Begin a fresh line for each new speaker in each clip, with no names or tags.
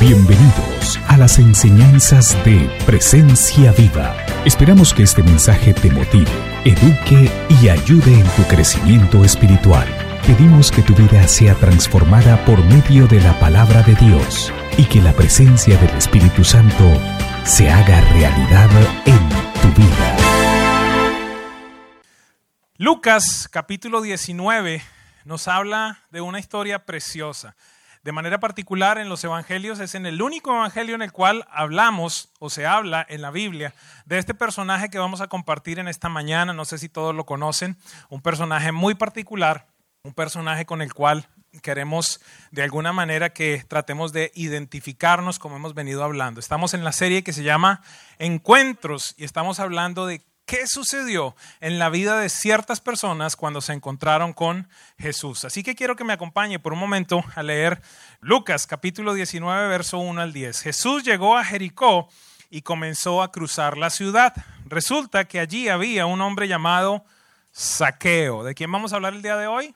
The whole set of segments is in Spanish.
Bienvenidos a las enseñanzas de Presencia Viva. Esperamos que este mensaje te motive, eduque y ayude en tu crecimiento espiritual. Pedimos que tu vida sea transformada por medio de la palabra de Dios y que la presencia del Espíritu Santo se haga realidad en tu vida.
Lucas capítulo 19 nos habla de una historia preciosa. De manera particular en los evangelios es en el único evangelio en el cual hablamos o se habla en la Biblia de este personaje que vamos a compartir en esta mañana. No sé si todos lo conocen, un personaje muy particular, un personaje con el cual queremos de alguna manera que tratemos de identificarnos como hemos venido hablando. Estamos en la serie que se llama Encuentros y estamos hablando de qué sucedió en la vida de ciertas personas cuando se encontraron con Jesús. Así que quiero que me acompañe por un momento a leer Lucas capítulo 19, verso 1 al 10. Jesús llegó a Jericó y comenzó a cruzar la ciudad. Resulta que allí había un hombre llamado Saqueo. ¿De quién vamos a hablar el día de hoy?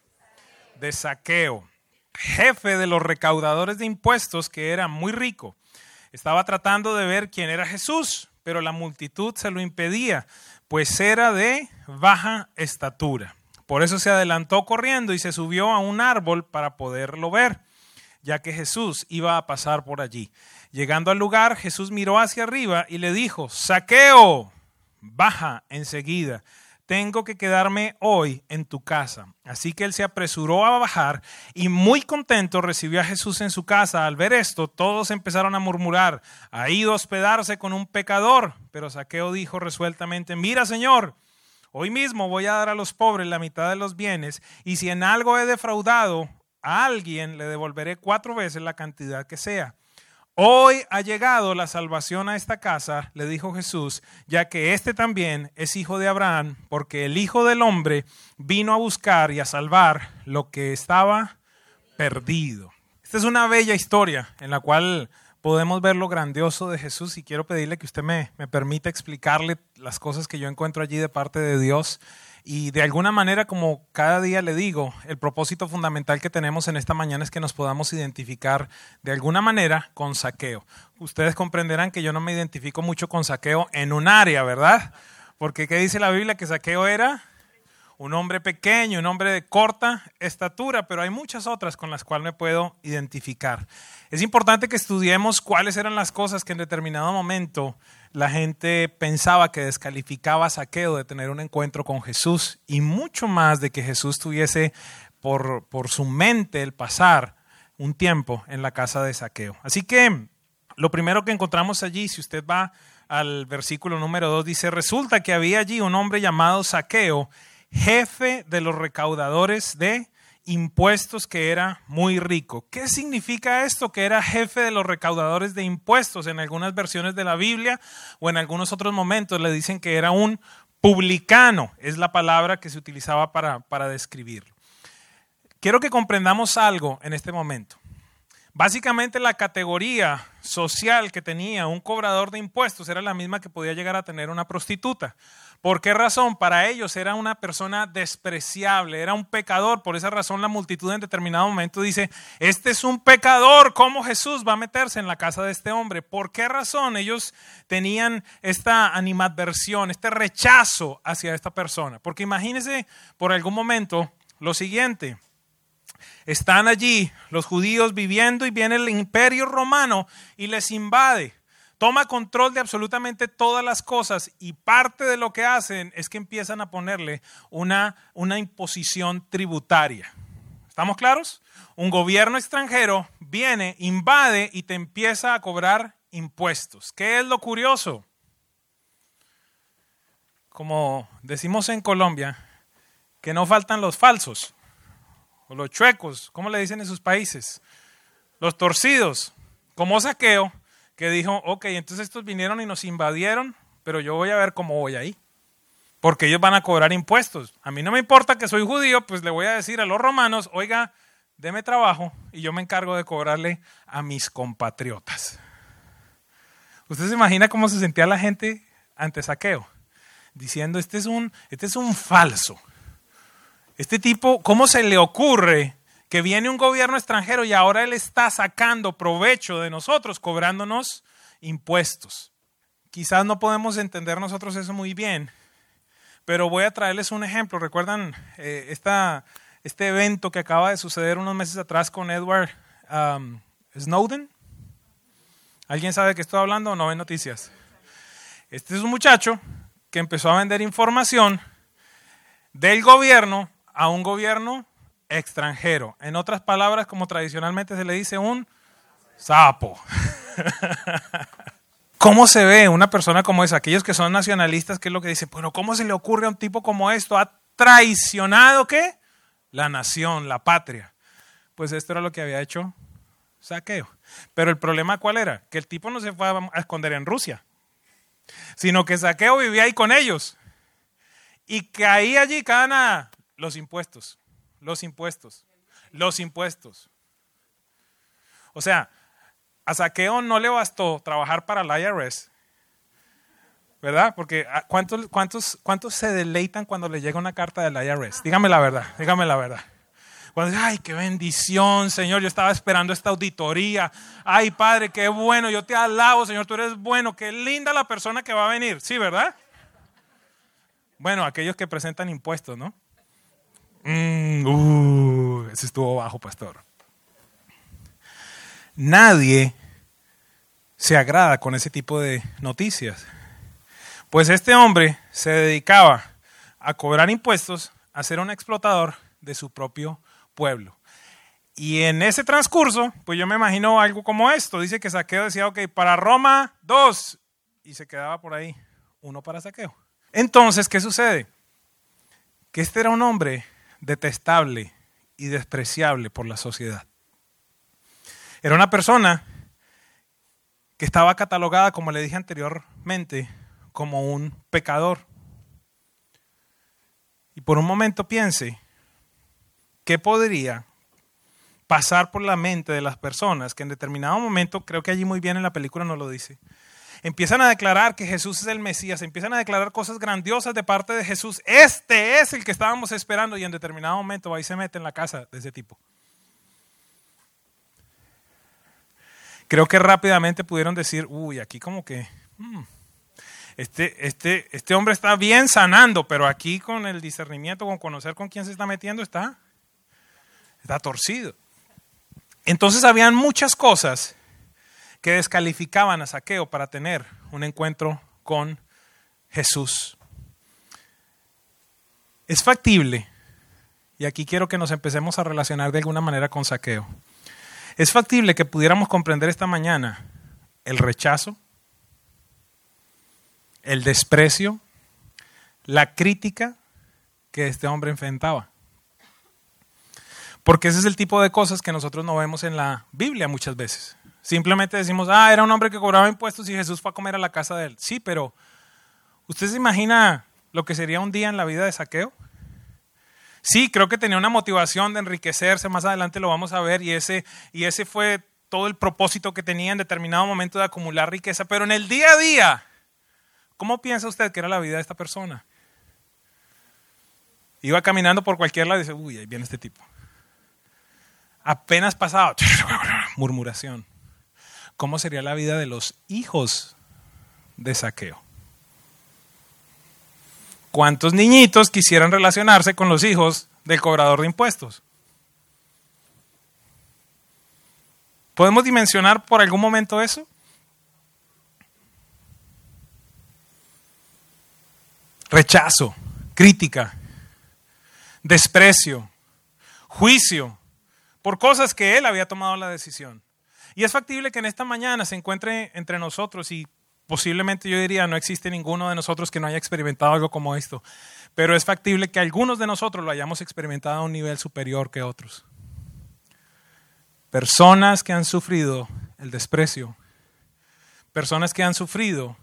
De Saqueo, jefe de los recaudadores de impuestos que era muy rico. Estaba tratando de ver quién era Jesús, pero la multitud se lo impedía pues era de baja estatura. Por eso se adelantó corriendo y se subió a un árbol para poderlo ver, ya que Jesús iba a pasar por allí. Llegando al lugar, Jesús miró hacia arriba y le dijo, Saqueo, baja enseguida tengo que quedarme hoy en tu casa. Así que él se apresuró a bajar y muy contento recibió a Jesús en su casa. Al ver esto, todos empezaron a murmurar, ha ido a hospedarse con un pecador. Pero Saqueo dijo resueltamente, mira Señor, hoy mismo voy a dar a los pobres la mitad de los bienes y si en algo he defraudado a alguien, le devolveré cuatro veces la cantidad que sea. Hoy ha llegado la salvación a esta casa, le dijo Jesús, ya que este también es hijo de Abraham, porque el Hijo del Hombre vino a buscar y a salvar lo que estaba perdido. Esta es una bella historia en la cual podemos ver lo grandioso de Jesús y quiero pedirle que usted me, me permita explicarle las cosas que yo encuentro allí de parte de Dios y de alguna manera, como cada día le digo, el propósito fundamental que tenemos en esta mañana es que nos podamos identificar de alguna manera con saqueo. Ustedes comprenderán que yo no me identifico mucho con saqueo en un área, ¿verdad? Porque ¿qué dice la Biblia? Que saqueo era un hombre pequeño, un hombre de corta estatura, pero hay muchas otras con las cuales me puedo identificar. Es importante que estudiemos cuáles eran las cosas que en determinado momento la gente pensaba que descalificaba a Saqueo de tener un encuentro con Jesús y mucho más de que Jesús tuviese por, por su mente el pasar un tiempo en la casa de Saqueo. Así que lo primero que encontramos allí, si usted va al versículo número 2, dice, resulta que había allí un hombre llamado Saqueo, jefe de los recaudadores de impuestos que era muy rico. ¿Qué significa esto? Que era jefe de los recaudadores de impuestos. En algunas versiones de la Biblia o en algunos otros momentos le dicen que era un publicano, es la palabra que se utilizaba para, para describirlo. Quiero que comprendamos algo en este momento. Básicamente la categoría social que tenía un cobrador de impuestos era la misma que podía llegar a tener una prostituta. ¿Por qué razón? Para ellos era una persona despreciable, era un pecador. Por esa razón la multitud en determinado momento dice, este es un pecador, ¿cómo Jesús va a meterse en la casa de este hombre? ¿Por qué razón ellos tenían esta animadversión, este rechazo hacia esta persona? Porque imagínense por algún momento lo siguiente. Están allí los judíos viviendo y viene el imperio romano y les invade toma control de absolutamente todas las cosas y parte de lo que hacen es que empiezan a ponerle una, una imposición tributaria. ¿Estamos claros? Un gobierno extranjero viene, invade y te empieza a cobrar impuestos. ¿Qué es lo curioso? Como decimos en Colombia, que no faltan los falsos o los chuecos, ¿cómo le dicen en sus países? Los torcidos, como saqueo, que dijo, ok, entonces estos vinieron y nos invadieron, pero yo voy a ver cómo voy ahí. Porque ellos van a cobrar impuestos. A mí no me importa que soy judío, pues le voy a decir a los romanos, oiga, deme trabajo y yo me encargo de cobrarle a mis compatriotas. ¿Usted se imagina cómo se sentía la gente ante saqueo? Diciendo, este es un, este es un falso. Este tipo, ¿cómo se le ocurre que viene un gobierno extranjero y ahora él está sacando provecho de nosotros, cobrándonos impuestos. Quizás no podemos entender nosotros eso muy bien, pero voy a traerles un ejemplo. ¿Recuerdan eh, este evento que acaba de suceder unos meses atrás con Edward um, Snowden? ¿Alguien sabe de qué estoy hablando o no ve noticias? Este es un muchacho que empezó a vender información del gobierno a un gobierno extranjero. En otras palabras, como tradicionalmente se le dice, un sapo. ¿Cómo se ve una persona como esa? Aquellos que son nacionalistas, ¿qué es lo que dicen? Bueno, ¿cómo se le ocurre a un tipo como esto? ¿Ha traicionado qué? La nación, la patria. Pues esto era lo que había hecho Saqueo. Pero el problema cuál era? Que el tipo no se fue a esconder en Rusia, sino que Saqueo vivía ahí con ellos. Y caía allí cada los impuestos, los impuestos, los impuestos. O sea, a Saqueo no le bastó trabajar para la IRS, ¿verdad? Porque ah, ¿cuántos, cuántos, ¿cuántos se deleitan cuando le llega una carta de la IRS? Dígame la verdad, dígame la verdad. Cuando ay, qué bendición, Señor, yo estaba esperando esta auditoría. Ay, Padre, qué bueno, yo te alabo, Señor, tú eres bueno, qué linda la persona que va a venir. Sí, ¿verdad? Bueno, aquellos que presentan impuestos, ¿no? Mm, uh, ese estuvo bajo, pastor. Nadie se agrada con ese tipo de noticias. Pues este hombre se dedicaba a cobrar impuestos, a ser un explotador de su propio pueblo. Y en ese transcurso, pues yo me imagino algo como esto. Dice que Saqueo decía, ok, para Roma, dos. Y se quedaba por ahí, uno para Saqueo. Entonces, ¿qué sucede? Que este era un hombre detestable y despreciable por la sociedad. Era una persona que estaba catalogada, como le dije anteriormente, como un pecador. Y por un momento piense, ¿qué podría pasar por la mente de las personas que en determinado momento, creo que allí muy bien en la película nos lo dice, empiezan a declarar que Jesús es el Mesías, empiezan a declarar cosas grandiosas de parte de Jesús. Este es el que estábamos esperando y en determinado momento ahí se mete en la casa de ese tipo. creo que rápidamente pudieron decir, uy, aquí como que, mm, este, este, este hombre está bien sanando, pero aquí con el discernimiento, con conocer con quién se está metiendo, está, está torcido. Entonces habían muchas cosas que descalificaban a Saqueo para tener un encuentro con Jesús. Es factible, y aquí quiero que nos empecemos a relacionar de alguna manera con Saqueo. Es factible que pudiéramos comprender esta mañana el rechazo, el desprecio, la crítica que este hombre enfrentaba. Porque ese es el tipo de cosas que nosotros no vemos en la Biblia muchas veces. Simplemente decimos, ah, era un hombre que cobraba impuestos y Jesús fue a comer a la casa de él. Sí, pero ¿usted se imagina lo que sería un día en la vida de saqueo? Sí, creo que tenía una motivación de enriquecerse, más adelante lo vamos a ver, y ese, y ese fue todo el propósito que tenía en determinado momento de acumular riqueza, pero en el día a día, ¿cómo piensa usted que era la vida de esta persona? Iba caminando por cualquier lado y dice, uy, ahí viene este tipo. Apenas pasado, murmuración. ¿Cómo sería la vida de los hijos de saqueo? ¿Cuántos niñitos quisieran relacionarse con los hijos del cobrador de impuestos? ¿Podemos dimensionar por algún momento eso? Rechazo, crítica, desprecio, juicio por cosas que él había tomado la decisión. Y es factible que en esta mañana se encuentre entre nosotros y Posiblemente yo diría, no existe ninguno de nosotros que no haya experimentado algo como esto, pero es factible que algunos de nosotros lo hayamos experimentado a un nivel superior que otros. Personas que han sufrido el desprecio, personas que han sufrido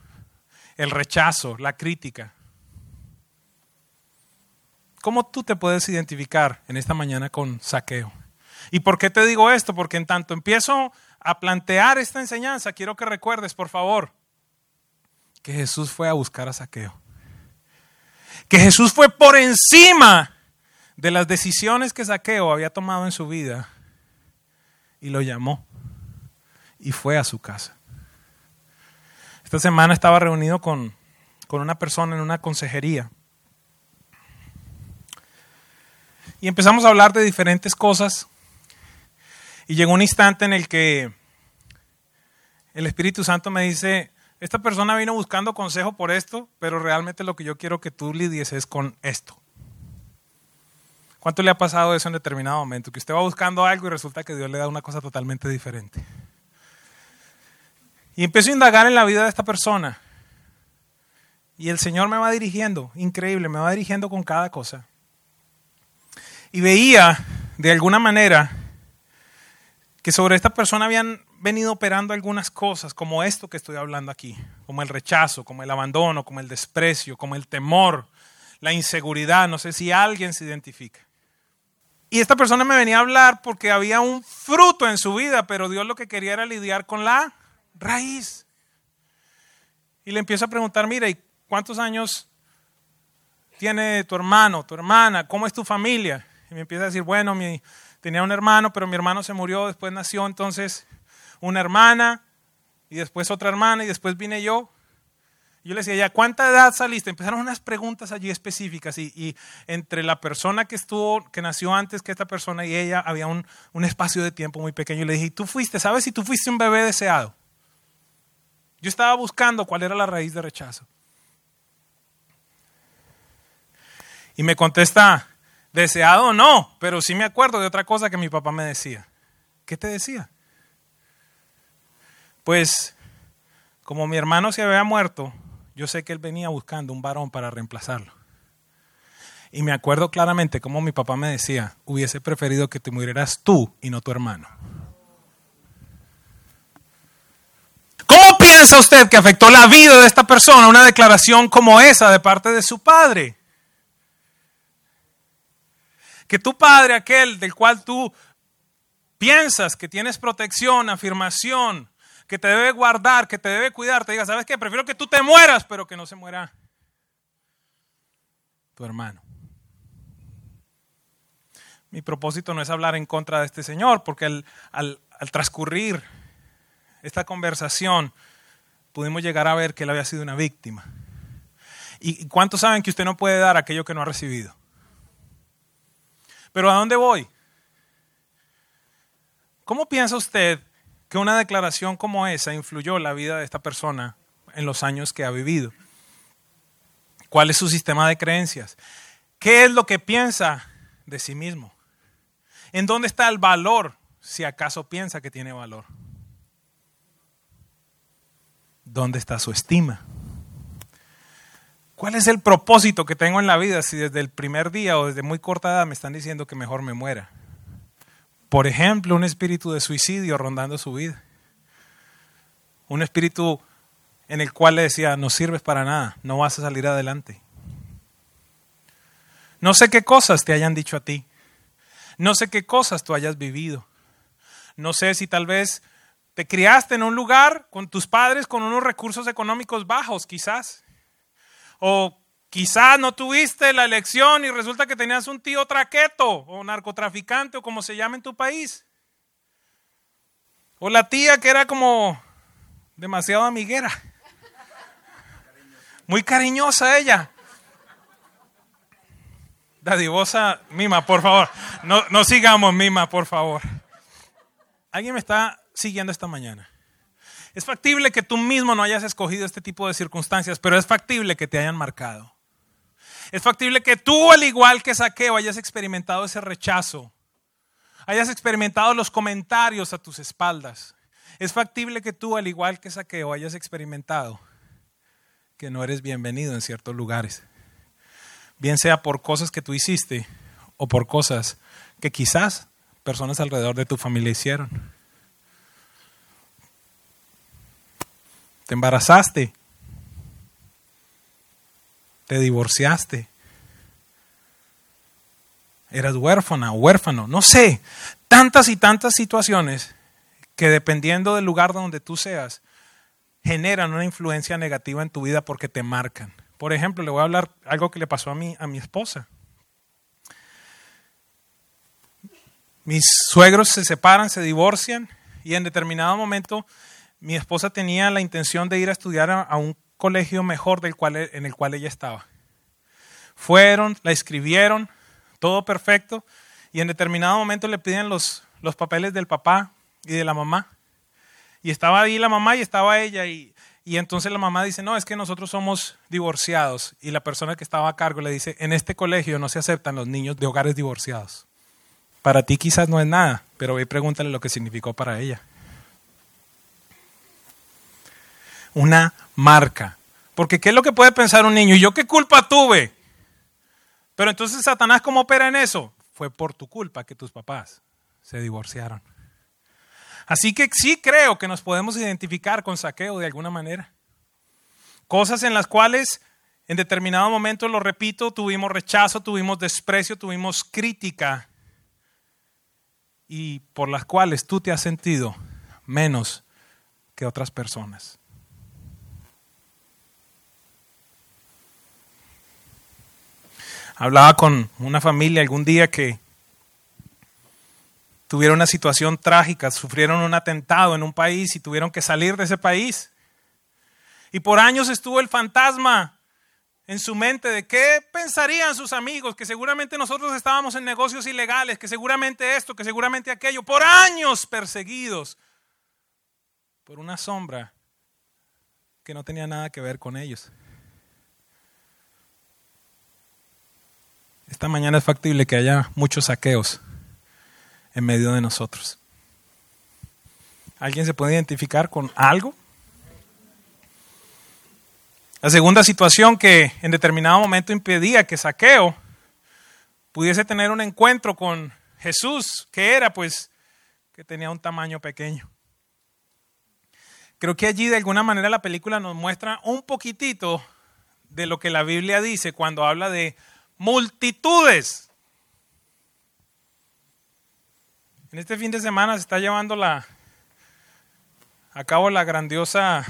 el rechazo, la crítica. ¿Cómo tú te puedes identificar en esta mañana con saqueo? ¿Y por qué te digo esto? Porque en tanto empiezo a plantear esta enseñanza, quiero que recuerdes, por favor, que Jesús fue a buscar a Saqueo. Que Jesús fue por encima de las decisiones que Saqueo había tomado en su vida y lo llamó y fue a su casa. Esta semana estaba reunido con, con una persona en una consejería y empezamos a hablar de diferentes cosas y llegó un instante en el que el Espíritu Santo me dice, esta persona vino buscando consejo por esto, pero realmente lo que yo quiero que tú lidies es con esto. ¿Cuánto le ha pasado eso en determinado momento? Que usted va buscando algo y resulta que Dios le da una cosa totalmente diferente. Y empiezo a indagar en la vida de esta persona. Y el Señor me va dirigiendo, increíble, me va dirigiendo con cada cosa. Y veía, de alguna manera, que sobre esta persona habían venido operando algunas cosas, como esto que estoy hablando aquí, como el rechazo, como el abandono, como el desprecio, como el temor, la inseguridad, no sé si alguien se identifica. Y esta persona me venía a hablar porque había un fruto en su vida, pero Dios lo que quería era lidiar con la raíz. Y le empiezo a preguntar, mira, ¿y cuántos años tiene tu hermano, tu hermana? ¿Cómo es tu familia? Y me empieza a decir, bueno, mi, tenía un hermano, pero mi hermano se murió, después nació entonces una hermana, y después otra hermana, y después vine yo. Yo le decía, ya, ¿cuánta edad saliste? Empezaron unas preguntas allí específicas y, entre la persona que estuvo, que nació antes que esta persona y ella, había un, un espacio de tiempo muy pequeño. Y le dije, ¿y tú fuiste? ¿Sabes si tú fuiste un bebé deseado? Yo estaba buscando cuál era la raíz de rechazo. Y me contesta, deseado no, pero sí me acuerdo de otra cosa que mi papá me decía. ¿Qué te decía? Pues como mi hermano se había muerto, yo sé que él venía buscando un varón para reemplazarlo. Y me acuerdo claramente como mi papá me decía, hubiese preferido que te murieras tú y no tu hermano. ¿Cómo piensa usted que afectó la vida de esta persona una declaración como esa de parte de su padre? Que tu padre, aquel del cual tú piensas que tienes protección, afirmación, que te debe guardar, que te debe cuidar, te diga, ¿sabes qué? Prefiero que tú te mueras, pero que no se muera tu hermano. Mi propósito no es hablar en contra de este señor, porque al, al, transcurrir esta conversación pudimos llegar a ver que él había sido una víctima. ¿Y cuántos saben que usted no puede dar aquello que no ha recibido? Pero ¿a dónde voy? ¿Cómo piensa usted que una declaración como esa influyó la vida de esta persona en los años que ha vivido. ¿Cuál es su sistema de creencias? ¿Qué es lo que piensa de sí mismo? ¿En dónde está el valor si acaso piensa que tiene valor? ¿Dónde está su estima? ¿Cuál es el propósito que tengo en la vida si desde el primer día o desde muy corta edad me están diciendo que mejor me muera? Por ejemplo, un espíritu de suicidio rondando su vida. Un espíritu en el cual le decía, no sirves para nada, no vas a salir adelante. No sé qué cosas te hayan dicho a ti. No sé qué cosas tú hayas vivido. No sé si tal vez te criaste en un lugar con tus padres con unos recursos económicos bajos, quizás. O Quizás no tuviste la elección y resulta que tenías un tío traqueto o narcotraficante o como se llama en tu país. O la tía que era como demasiado amiguera. Muy cariñosa ella. Dadivosa, Mima, por favor. No, no sigamos, Mima, por favor. Alguien me está siguiendo esta mañana. Es factible que tú mismo no hayas escogido este tipo de circunstancias, pero es factible que te hayan marcado. Es factible que tú, al igual que Saqueo, hayas experimentado ese rechazo, hayas experimentado los comentarios a tus espaldas. Es factible que tú, al igual que Saqueo, hayas experimentado que no eres bienvenido en ciertos lugares. Bien sea por cosas que tú hiciste o por cosas que quizás personas alrededor de tu familia hicieron. Te embarazaste te divorciaste, eras huérfana o huérfano, no sé, tantas y tantas situaciones que dependiendo del lugar donde tú seas, generan una influencia negativa en tu vida porque te marcan. Por ejemplo, le voy a hablar algo que le pasó a mí, a mi esposa. mis suegros se separan, se divorcian y en determinado momento mi esposa tenía la intención de ir a estudiar a, un colegio mejor del cual, en el cual ella estaba. Fueron, la escribieron, todo perfecto, y en determinado momento le piden los, los papeles del papá y de la mamá. Y estaba ahí la mamá y estaba ella, y, y entonces la mamá dice, no, es que nosotros somos divorciados. Y la persona que estaba a cargo le dice, en este colegio no se aceptan los niños de hogares divorciados. Para ti quizás no es nada, pero ve pregúntale lo que significó para ella. Una marca. Porque ¿qué es lo que puede pensar un niño? ¿Y yo qué culpa tuve? Pero entonces Satanás, ¿cómo opera en eso? Fue por tu culpa que tus papás se divorciaron. Así que sí creo que nos podemos identificar con saqueo de alguna manera. Cosas en las cuales en determinado momento, lo repito, tuvimos rechazo, tuvimos desprecio, tuvimos crítica y por las cuales tú te has sentido menos que otras personas. Hablaba con una familia algún día que tuvieron una situación trágica, sufrieron un atentado en un país y tuvieron que salir de ese país. Y por años estuvo el fantasma en su mente de qué pensarían sus amigos, que seguramente nosotros estábamos en negocios ilegales, que seguramente esto, que seguramente aquello, por años perseguidos por una sombra que no tenía nada que ver con ellos. Esta mañana es factible que haya muchos saqueos en medio de nosotros. ¿Alguien se puede identificar con algo? La segunda situación que en determinado momento impedía que Saqueo pudiese tener un encuentro con Jesús, que era pues que tenía un tamaño pequeño. Creo que allí de alguna manera la película nos muestra un poquitito de lo que la Biblia dice cuando habla de multitudes. En este fin de semana se está llevando la, a cabo la grandiosa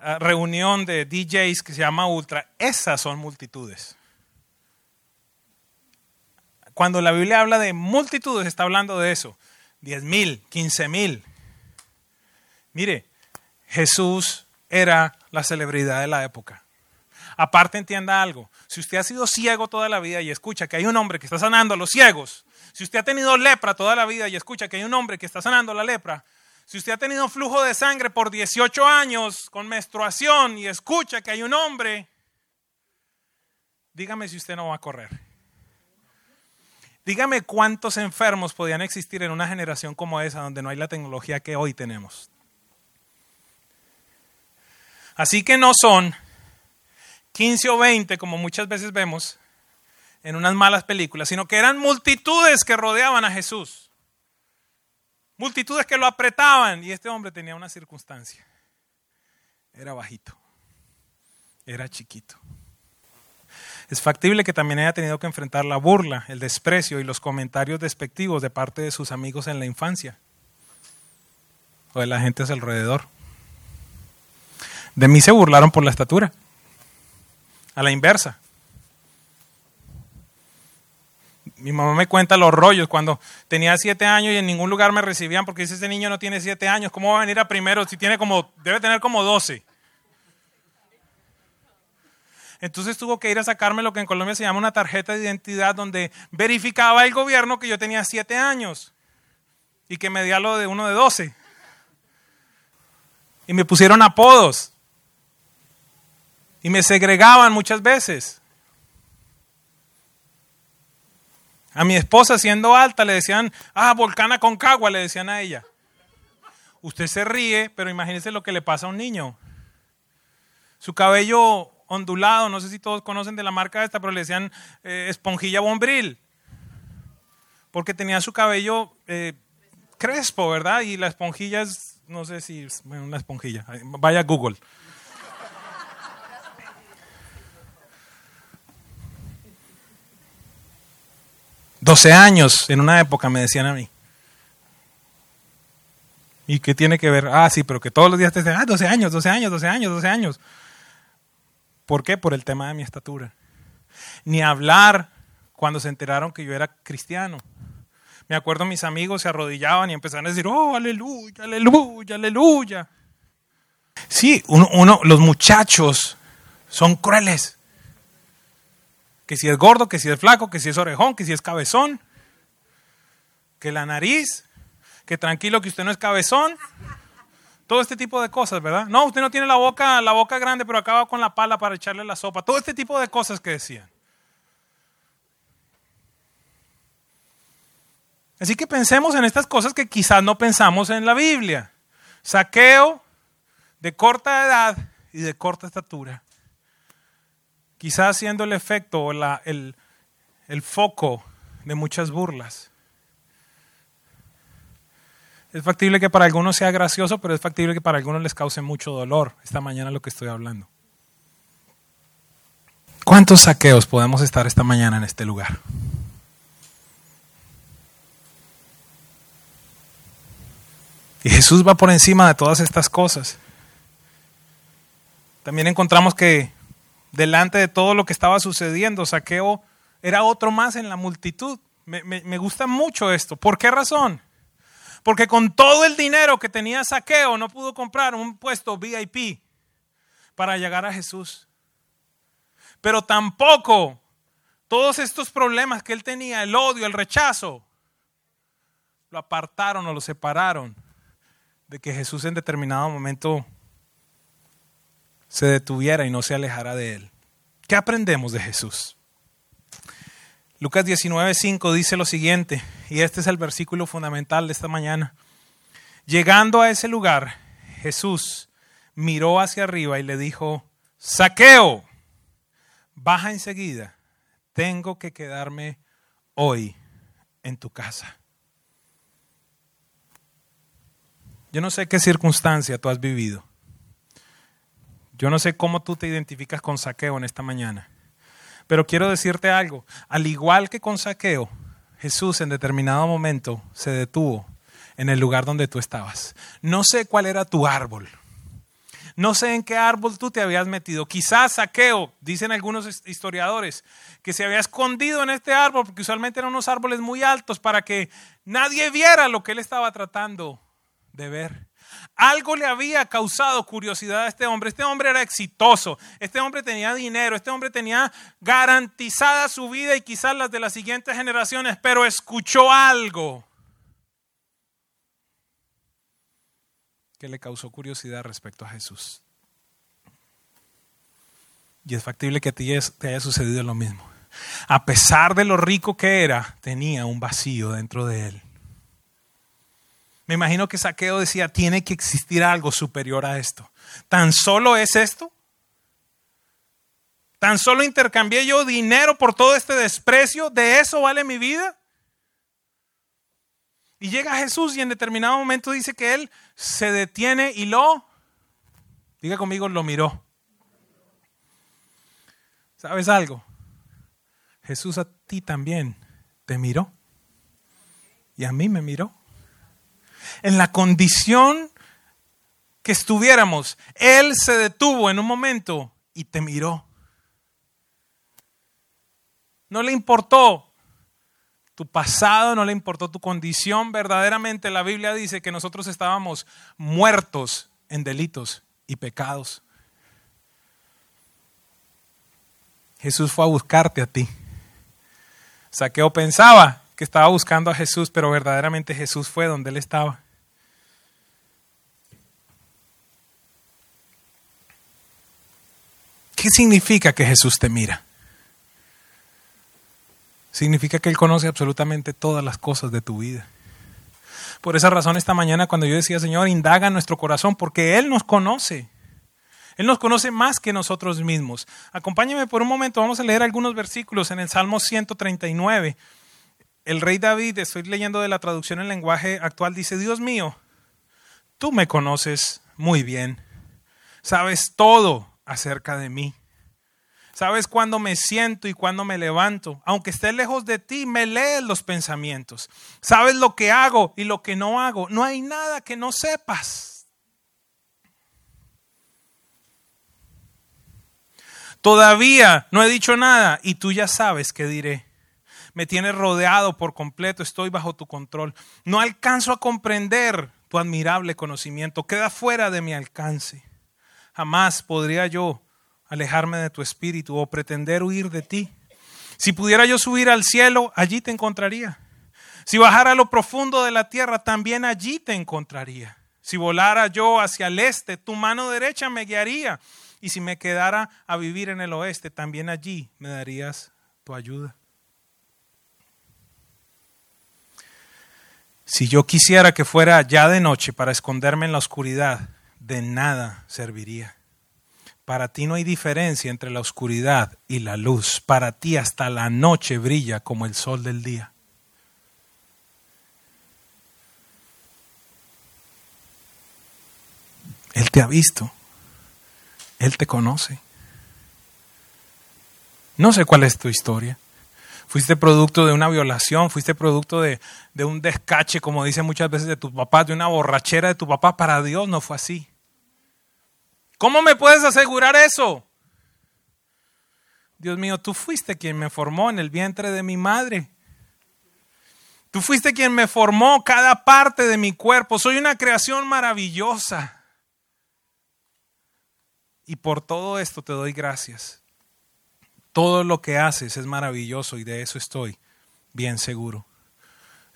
ah, reunión de DJs que se llama Ultra. Esas son multitudes. Cuando la Biblia habla de multitudes, está hablando de eso. Diez mil, quince mil. Mire, Jesús era la celebridad de la época. Aparte entienda algo, si usted ha sido ciego toda la vida y escucha que hay un hombre que está sanando a los ciegos, si usted ha tenido lepra toda la vida y escucha que hay un hombre que está sanando la lepra, si usted ha tenido flujo de sangre por 18 años con menstruación y escucha que hay un hombre, dígame si usted no va a correr. Dígame cuántos enfermos podían existir en una generación como esa donde no hay la tecnología que hoy tenemos. Así que no son 15 o 20, como muchas veces vemos en unas malas películas, sino que eran multitudes que rodeaban a Jesús. Multitudes que lo apretaban y este hombre tenía una circunstancia. Era bajito, era chiquito. Es factible que también haya tenido que enfrentar la burla, el desprecio y los comentarios despectivos de parte de sus amigos en la infancia o de la gente a su alrededor. De mí se burlaron por la estatura a la inversa. Mi mamá me cuenta los rollos cuando tenía siete años y en ningún lugar me recibían porque dice, ese niño no tiene siete años, ¿cómo va a venir a primero si tiene como, debe tener como doce? Entonces tuvo que ir a sacarme lo que en Colombia se llama una tarjeta de identidad donde verificaba el gobierno que yo tenía siete años y que medía lo de uno de doce. Y me pusieron apodos. Y me segregaban muchas veces. A mi esposa siendo alta le decían, ah, volcana con cagua, le decían a ella. Usted se ríe, pero imagínese lo que le pasa a un niño. Su cabello ondulado, no sé si todos conocen de la marca esta, pero le decían eh, esponjilla bombril. Porque tenía su cabello eh, crespo, ¿verdad? Y la esponjilla es, no sé si, bueno, una esponjilla. Vaya Google. 12 años en una época me decían a mí. ¿Y qué tiene que ver? Ah, sí, pero que todos los días te dicen, ah, 12 años, 12 años, 12 años, 12 años. ¿Por qué? Por el tema de mi estatura. Ni hablar cuando se enteraron que yo era cristiano. Me acuerdo mis amigos se arrodillaban y empezaban a decir, oh, aleluya, aleluya, aleluya. Sí, uno, los muchachos son crueles. Que si es gordo, que si es flaco, que si es orejón, que si es cabezón, que la nariz, que tranquilo que usted no es cabezón. Todo este tipo de cosas, ¿verdad? No, usted no tiene la boca, la boca grande, pero acaba con la pala para echarle la sopa. Todo este tipo de cosas que decían. Así que pensemos en estas cosas que quizás no pensamos en la Biblia. Saqueo de corta edad y de corta estatura. Quizás siendo el efecto o la, el, el foco de muchas burlas. Es factible que para algunos sea gracioso, pero es factible que para algunos les cause mucho dolor esta mañana lo que estoy hablando. ¿Cuántos saqueos podemos estar esta mañana en este lugar? Y Jesús va por encima de todas estas cosas. También encontramos que delante de todo lo que estaba sucediendo, Saqueo era otro más en la multitud. Me, me gusta mucho esto. ¿Por qué razón? Porque con todo el dinero que tenía Saqueo no pudo comprar un puesto VIP para llegar a Jesús. Pero tampoco todos estos problemas que él tenía, el odio, el rechazo, lo apartaron o lo separaron de que Jesús en determinado momento se detuviera y no se alejara de él. ¿Qué aprendemos de Jesús? Lucas 19:5 dice lo siguiente, y este es el versículo fundamental de esta mañana. Llegando a ese lugar, Jesús miró hacia arriba y le dijo, Saqueo, baja enseguida, tengo que quedarme hoy en tu casa. Yo no sé qué circunstancia tú has vivido. Yo no sé cómo tú te identificas con saqueo en esta mañana. Pero quiero decirte algo, al igual que con saqueo, Jesús en determinado momento se detuvo en el lugar donde tú estabas. No sé cuál era tu árbol. No sé en qué árbol tú te habías metido. Quizás saqueo, dicen algunos historiadores, que se había escondido en este árbol, porque usualmente eran unos árboles muy altos para que nadie viera lo que él estaba tratando de ver. Algo le había causado curiosidad a este hombre. Este hombre era exitoso, este hombre tenía dinero, este hombre tenía garantizada su vida y quizás las de las siguientes generaciones, pero escuchó algo que le causó curiosidad respecto a Jesús. Y es factible que a ti te haya sucedido lo mismo. A pesar de lo rico que era, tenía un vacío dentro de él. Me imagino que Saqueo decía, tiene que existir algo superior a esto. ¿Tan solo es esto? ¿Tan solo intercambié yo dinero por todo este desprecio? ¿De eso vale mi vida? Y llega Jesús y en determinado momento dice que él se detiene y lo, diga conmigo, lo miró. ¿Sabes algo? Jesús a ti también te miró. Y a mí me miró en la condición que estuviéramos. Él se detuvo en un momento y te miró. No le importó tu pasado, no le importó tu condición. Verdaderamente la Biblia dice que nosotros estábamos muertos en delitos y pecados. Jesús fue a buscarte a ti. Saqueo pensaba que estaba buscando a Jesús, pero verdaderamente Jesús fue donde él estaba. ¿Qué significa que Jesús te mira? Significa que Él conoce absolutamente todas las cosas de tu vida. Por esa razón esta mañana cuando yo decía, Señor, indaga nuestro corazón, porque Él nos conoce. Él nos conoce más que nosotros mismos. Acompáñame por un momento, vamos a leer algunos versículos en el Salmo 139 el rey David, estoy leyendo de la traducción en lenguaje actual, dice, Dios mío, tú me conoces muy bien, sabes todo acerca de mí. Sabes cuándo me siento y cuándo me levanto. Aunque esté lejos de ti, me lees los pensamientos. Sabes lo que hago y lo que no hago. No hay nada que no sepas. Todavía no he dicho nada y tú ya sabes qué diré. me tienes rodeado por completo, estoy bajo tu control. No alcanzo a comprender tu admirable conocimiento, queda fuera de mi alcance. Jamás podría yo alejarme de tu espíritu o pretender huir de ti. Si pudiera yo subir al cielo, allí te encontraría. Si bajara a lo profundo de la tierra, también allí te encontraría. Si volara yo hacia el este, tu mano derecha me guiaría. Y si me quedara a vivir en el oeste, también allí me darías tu ayuda. Si yo quisiera que fuera ya de noche para esconderme en la oscuridad, de nada serviría. Para ti no hay diferencia entre la oscuridad y la luz. Para ti hasta la noche brilla como el sol del día. Él te ha visto. Él te conoce. No sé cuál es tu historia. Fuiste producto de una violación, fuiste producto de, de, un descache, como dicen muchas veces de tu papá, de una borrachera de tu papá. Para Dios no fue así. ¿Cómo me puedes asegurar eso? Dios mío, tú fuiste quien me formó en el vientre de mi madre. Tú fuiste quien me formó cada parte de mi cuerpo. Soy una creación maravillosa. Y por todo esto te doy gracias. Todo lo que haces es maravilloso y de eso estoy bien seguro.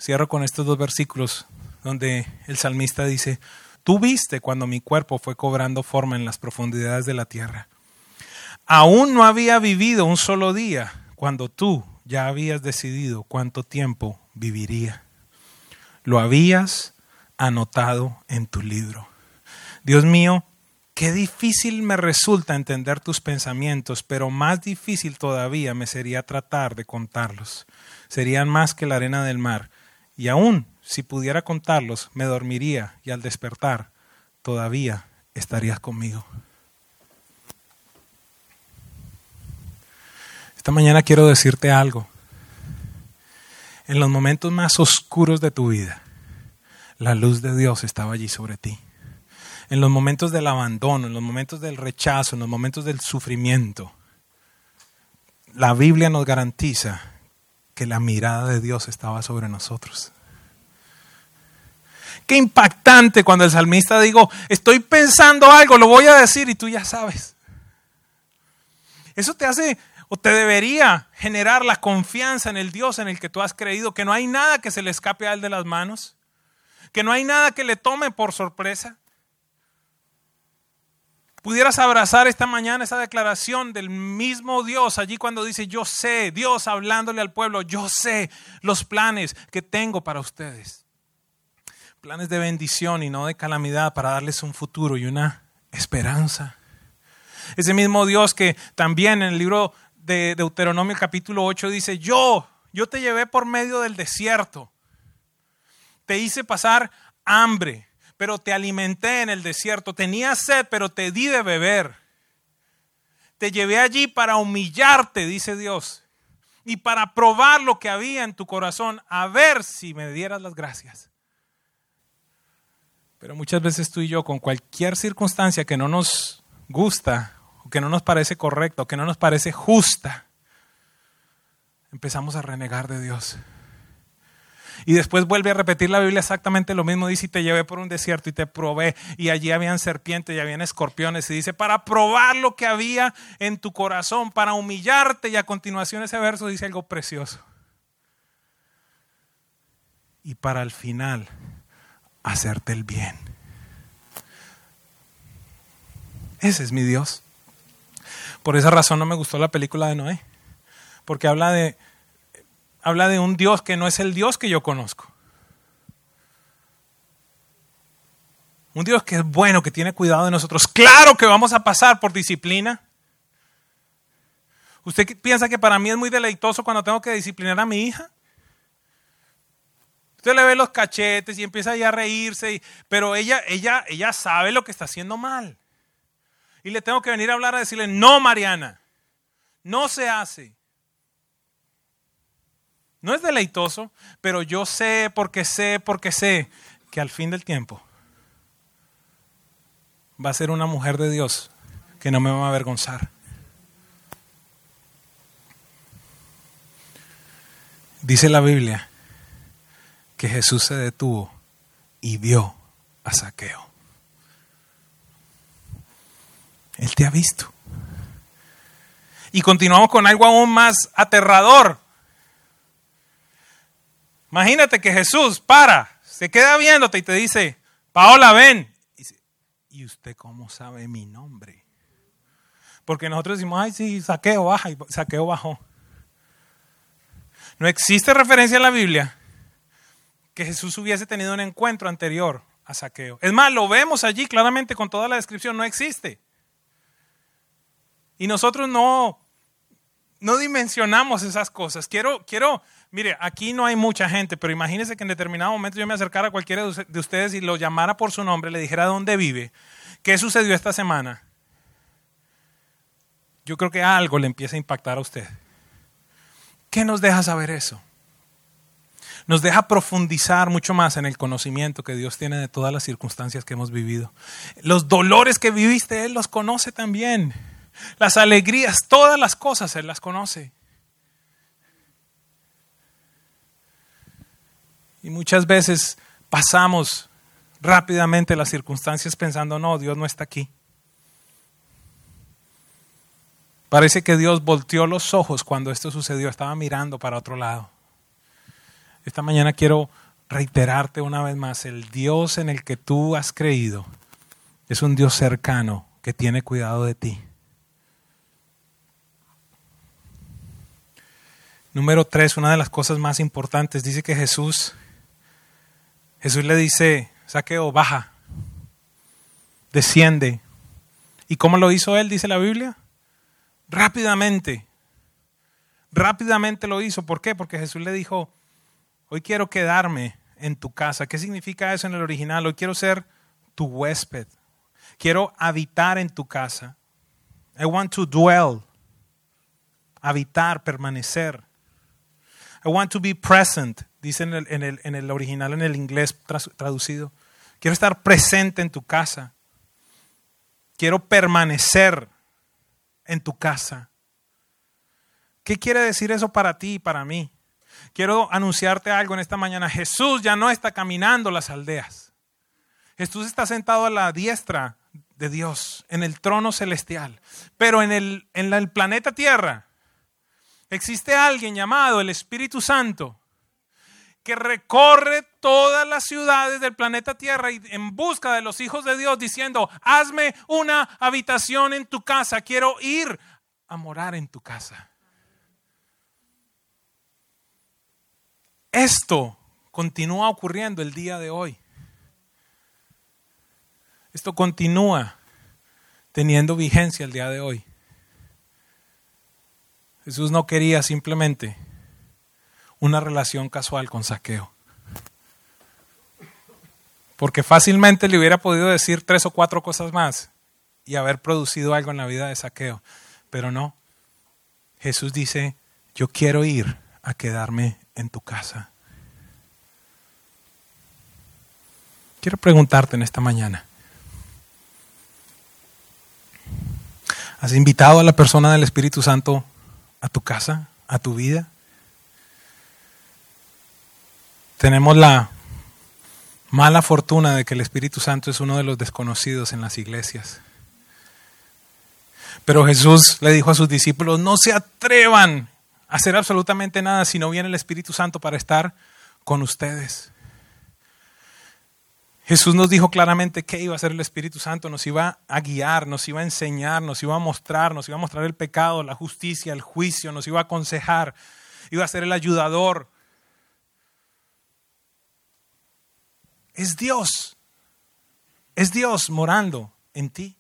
Cierro con estos dos versículos donde el salmista dice, Tú viste cuando mi cuerpo fue cobrando forma en las profundidades de la tierra. Aún no había vivido un solo día cuando tú ya habías decidido cuánto tiempo viviría. Lo habías anotado en tu libro. Dios mío, qué difícil me resulta entender tus pensamientos, pero más difícil todavía me sería tratar de contarlos. Serían más que la arena del mar. Y aún si pudiera contarlos, me dormiría y al despertar todavía estarías conmigo. Esta mañana quiero decirte algo. En los momentos más oscuros de tu vida, la luz de Dios estaba allí sobre ti. En los momentos del abandono, en los momentos del rechazo, en los momentos del sufrimiento, la Biblia nos garantiza que la mirada de Dios estaba sobre nosotros. Qué impactante cuando el salmista digo, estoy pensando algo, lo voy a decir y tú ya sabes. Eso te hace o te debería generar la confianza en el Dios en el que tú has creído, que no hay nada que se le escape a él de las manos, que no hay nada que le tome por sorpresa. Pudieras abrazar esta mañana esa declaración del mismo Dios allí cuando dice, yo sé, Dios hablándole al pueblo, yo sé los planes que tengo para ustedes planes de bendición y no de calamidad para darles un futuro y una esperanza. Ese mismo Dios que también en el libro de Deuteronomio capítulo 8 dice, yo, yo te llevé por medio del desierto, te hice pasar hambre, pero te alimenté en el desierto, tenía sed, pero te di de beber. Te llevé allí para humillarte, dice Dios, y para probar lo que había en tu corazón, a ver si me dieras las gracias. Pero muchas veces tú y yo, con cualquier circunstancia que no nos gusta, o que no nos parece correcta, o que no nos parece justa, empezamos a renegar de Dios. Y después vuelve a repetir la Biblia exactamente lo mismo. Dice, y te llevé por un desierto y te probé. Y allí habían serpientes y habían escorpiones. Y dice, para probar lo que había en tu corazón, para humillarte. Y a continuación ese verso dice algo precioso. Y para el final hacerte el bien. Ese es mi Dios. Por esa razón no me gustó la película de Noé, porque habla de, habla de un Dios que no es el Dios que yo conozco. Un Dios que es bueno, que tiene cuidado de nosotros. Claro que vamos a pasar por disciplina. ¿Usted piensa que para mí es muy deleitoso cuando tengo que disciplinar a mi hija? Usted le ve los cachetes y empieza ya a reírse, pero ella, ella, ella sabe lo que está haciendo mal. Y le tengo que venir a hablar a decirle, no, Mariana, no se hace. No es deleitoso, pero yo sé, porque sé, porque sé que al fin del tiempo va a ser una mujer de Dios que no me va a avergonzar. Dice la Biblia que Jesús se detuvo y vio a Saqueo. Él te ha visto. Y continuamos con algo aún más aterrador. Imagínate que Jesús para, se queda viéndote y te dice, Paola, ven. Y usted cómo sabe mi nombre? Porque nosotros decimos, ay, sí, saqueo baja y saqueo bajó. No existe referencia en la Biblia que Jesús hubiese tenido un encuentro anterior a saqueo. Es más, lo vemos allí claramente con toda la descripción, no existe. Y nosotros no, no dimensionamos esas cosas. Quiero, quiero, mire, aquí no hay mucha gente, pero imagínense que en determinado momento yo me acercara a cualquiera de ustedes y lo llamara por su nombre, le dijera dónde vive, qué sucedió esta semana. Yo creo que algo le empieza a impactar a usted. ¿Qué nos deja saber eso? Nos deja profundizar mucho más en el conocimiento que Dios tiene de todas las circunstancias que hemos vivido. Los dolores que viviste, Él los conoce también. Las alegrías, todas las cosas Él las conoce. Y muchas veces pasamos rápidamente las circunstancias pensando, no, Dios no está aquí. Parece que Dios volteó los ojos cuando esto sucedió, estaba mirando para otro lado. Esta mañana quiero reiterarte una vez más, el Dios en el que tú has creído es un Dios cercano que tiene cuidado de ti. Número tres, una de las cosas más importantes, dice que Jesús, Jesús le dice, saqueo, baja, desciende. ¿Y cómo lo hizo él, dice la Biblia? Rápidamente, rápidamente lo hizo. ¿Por qué? Porque Jesús le dijo, hoy quiero quedarme en tu casa. ¿Qué significa eso en el original? Hoy quiero ser tu huésped. Quiero habitar en tu casa. I want to dwell. Habitar, permanecer. I want to be present, dice en el, en el, en el original, en el inglés traducido. Quiero estar presente en tu casa. Quiero permanecer en tu casa. ¿Qué quiere decir eso para ti y para mí? Quiero anunciarte algo en esta mañana. Jesús ya no está caminando las aldeas. Jesús está sentado a la diestra de Dios, en el trono celestial. Pero en el, en el planeta Tierra, Existe alguien llamado el Espíritu Santo que recorre todas las ciudades del planeta Tierra y en busca de los hijos de Dios diciendo, hazme una habitación en tu casa, quiero ir a morar en tu casa. Esto continúa ocurriendo el día de hoy. Esto continúa teniendo vigencia el día de hoy. Jesús no quería simplemente una relación casual con Saqueo. Porque fácilmente le hubiera podido decir tres o cuatro cosas más y haber producido algo en la vida de Saqueo. Pero no. Jesús dice, yo quiero ir a quedarme en tu casa. Quiero preguntarte en esta mañana. ¿Has invitado a la persona del Espíritu Santo a tu casa, a tu vida. Tenemos la mala fortuna de que el Espíritu Santo es uno de los desconocidos en las iglesias. Pero Jesús le dijo a sus discípulos, no se atrevan a hacer absolutamente nada si no viene el Espíritu Santo para estar con ustedes. Jesús nos dijo claramente que iba a hacer el Espíritu Santo, nos iba a guiar, nos iba a enseñar, nos iba a mostrar, nos iba a mostrar el pecado, la justicia, el juicio, nos iba a aconsejar, iba a ser el ayudador. Es Dios, es Dios morando en ti.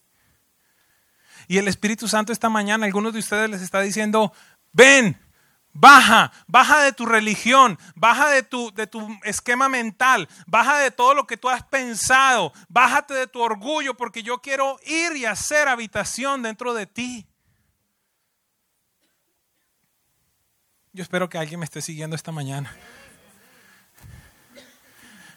Y el Espíritu Santo esta mañana, algunos de ustedes les está diciendo, ven, Baja, baja de tu religión, baja de tu, de tu esquema mental, baja de todo lo que tú has pensado, bájate de tu orgullo porque yo quiero ir y hacer habitación dentro de ti. Yo espero que alguien me esté siguiendo esta mañana.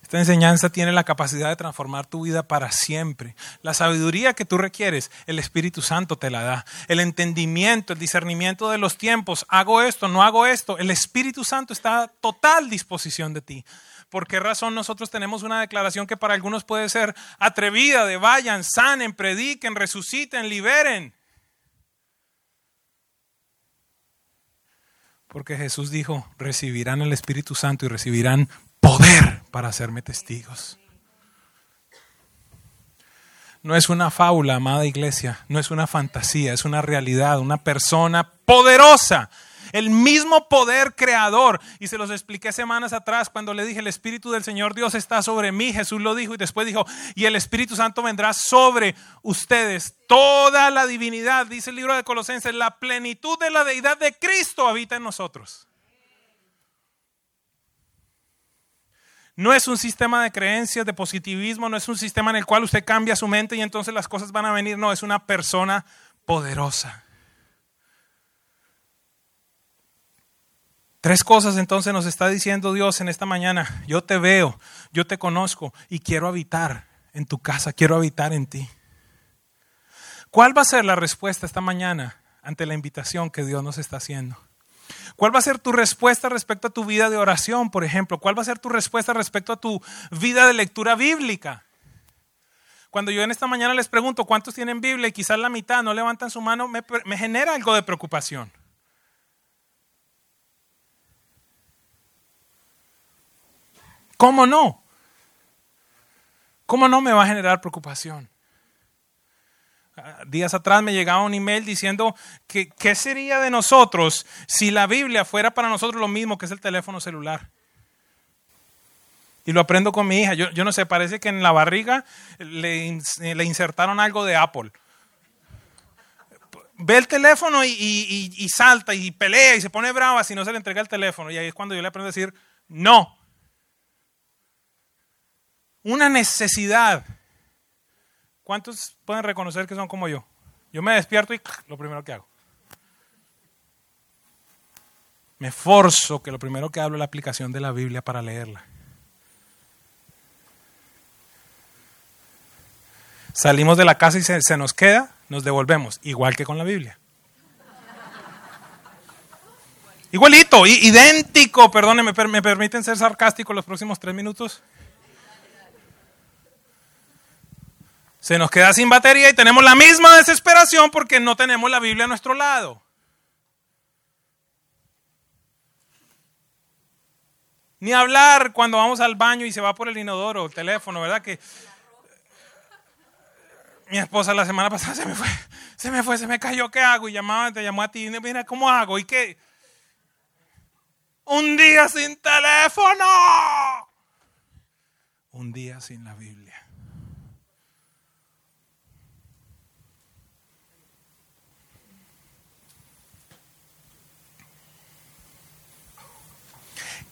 Esta enseñanza tiene la capacidad de transformar tu vida para siempre. La sabiduría que tú requieres, el Espíritu Santo te la da. El entendimiento, el discernimiento de los tiempos, hago esto, no hago esto, el Espíritu Santo está a total disposición de ti. ¿Por qué razón nosotros tenemos una declaración que para algunos puede ser atrevida de vayan, sanen, prediquen, resuciten, liberen? Porque Jesús dijo, recibirán el Espíritu Santo y recibirán poder para hacerme testigos. No es una fábula, amada iglesia, no es una fantasía, es una realidad, una persona poderosa el mismo poder creador. Y se los expliqué semanas atrás cuando le dije, el Espíritu del Señor Dios está sobre mí. Jesús lo dijo y después dijo, y el Espíritu Santo vendrá sobre ustedes. Toda la divinidad, dice el libro de Colosenses, la plenitud de la deidad de Cristo habita en nosotros. No es un sistema de creencias, de positivismo, no es un sistema en el cual usted cambia su mente y entonces las cosas van a venir. No, es una persona poderosa. Tres cosas entonces nos está diciendo Dios en esta mañana. Yo te veo, yo te conozco y quiero habitar en tu casa, quiero habitar en ti. ¿Cuál va a ser la respuesta esta mañana ante la invitación que Dios nos está haciendo? ¿Cuál va a ser tu respuesta respecto a tu vida de oración, por ejemplo? ¿Cuál va a ser tu respuesta respecto a tu vida de lectura bíblica? Cuando yo en esta mañana les pregunto cuántos tienen Biblia y quizás la mitad no levantan su mano, me, genera algo de preocupación. ¿Cómo no? ¿Cómo no me va a generar preocupación? Días atrás me llegaba un email diciendo que qué sería de nosotros si la Biblia fuera para nosotros lo mismo que es el teléfono celular. Y lo aprendo con mi hija. Yo, no sé, parece que en la barriga le, le, insertaron algo de Apple. Ve el teléfono y, y salta y pelea y se pone brava si no se le entrega el teléfono. Y ahí es cuando yo le aprendo a decir, no, una necesidad. ¿Cuántos pueden reconocer que son como yo? Yo me despierto y lo primero que hago. Me forzo que lo primero que hablo es la aplicación de la Biblia para leerla. Salimos de la casa y se, nos queda, nos devolvemos, igual que con la Biblia. Igualito, idéntico, perdónenme, ¿me permiten ser sarcástico los próximos tres minutos? Se nos queda sin batería y tenemos la misma desesperación porque no tenemos la Biblia a nuestro lado. Ni hablar cuando vamos al baño y se va por el inodoro, el teléfono, ¿verdad? Que mi esposa la semana pasada se me fue, se me fue, se me cayó, ¿qué hago? Y llamaba, te llamó a ti, mira, ¿cómo hago? ¿Y qué? Un día sin teléfono. Un día sin la Biblia.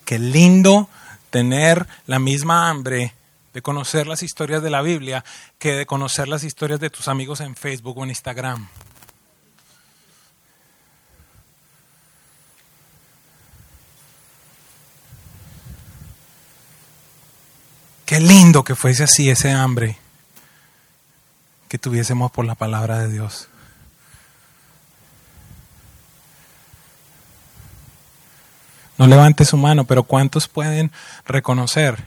Qué lindo tener la misma hambre de conocer las historias de la Biblia que de conocer las historias de tus amigos en Facebook o en Instagram. Qué lindo que fuese así ese hambre que tuviésemos por la palabra de Dios. No levante su mano, pero ¿cuántos pueden reconocer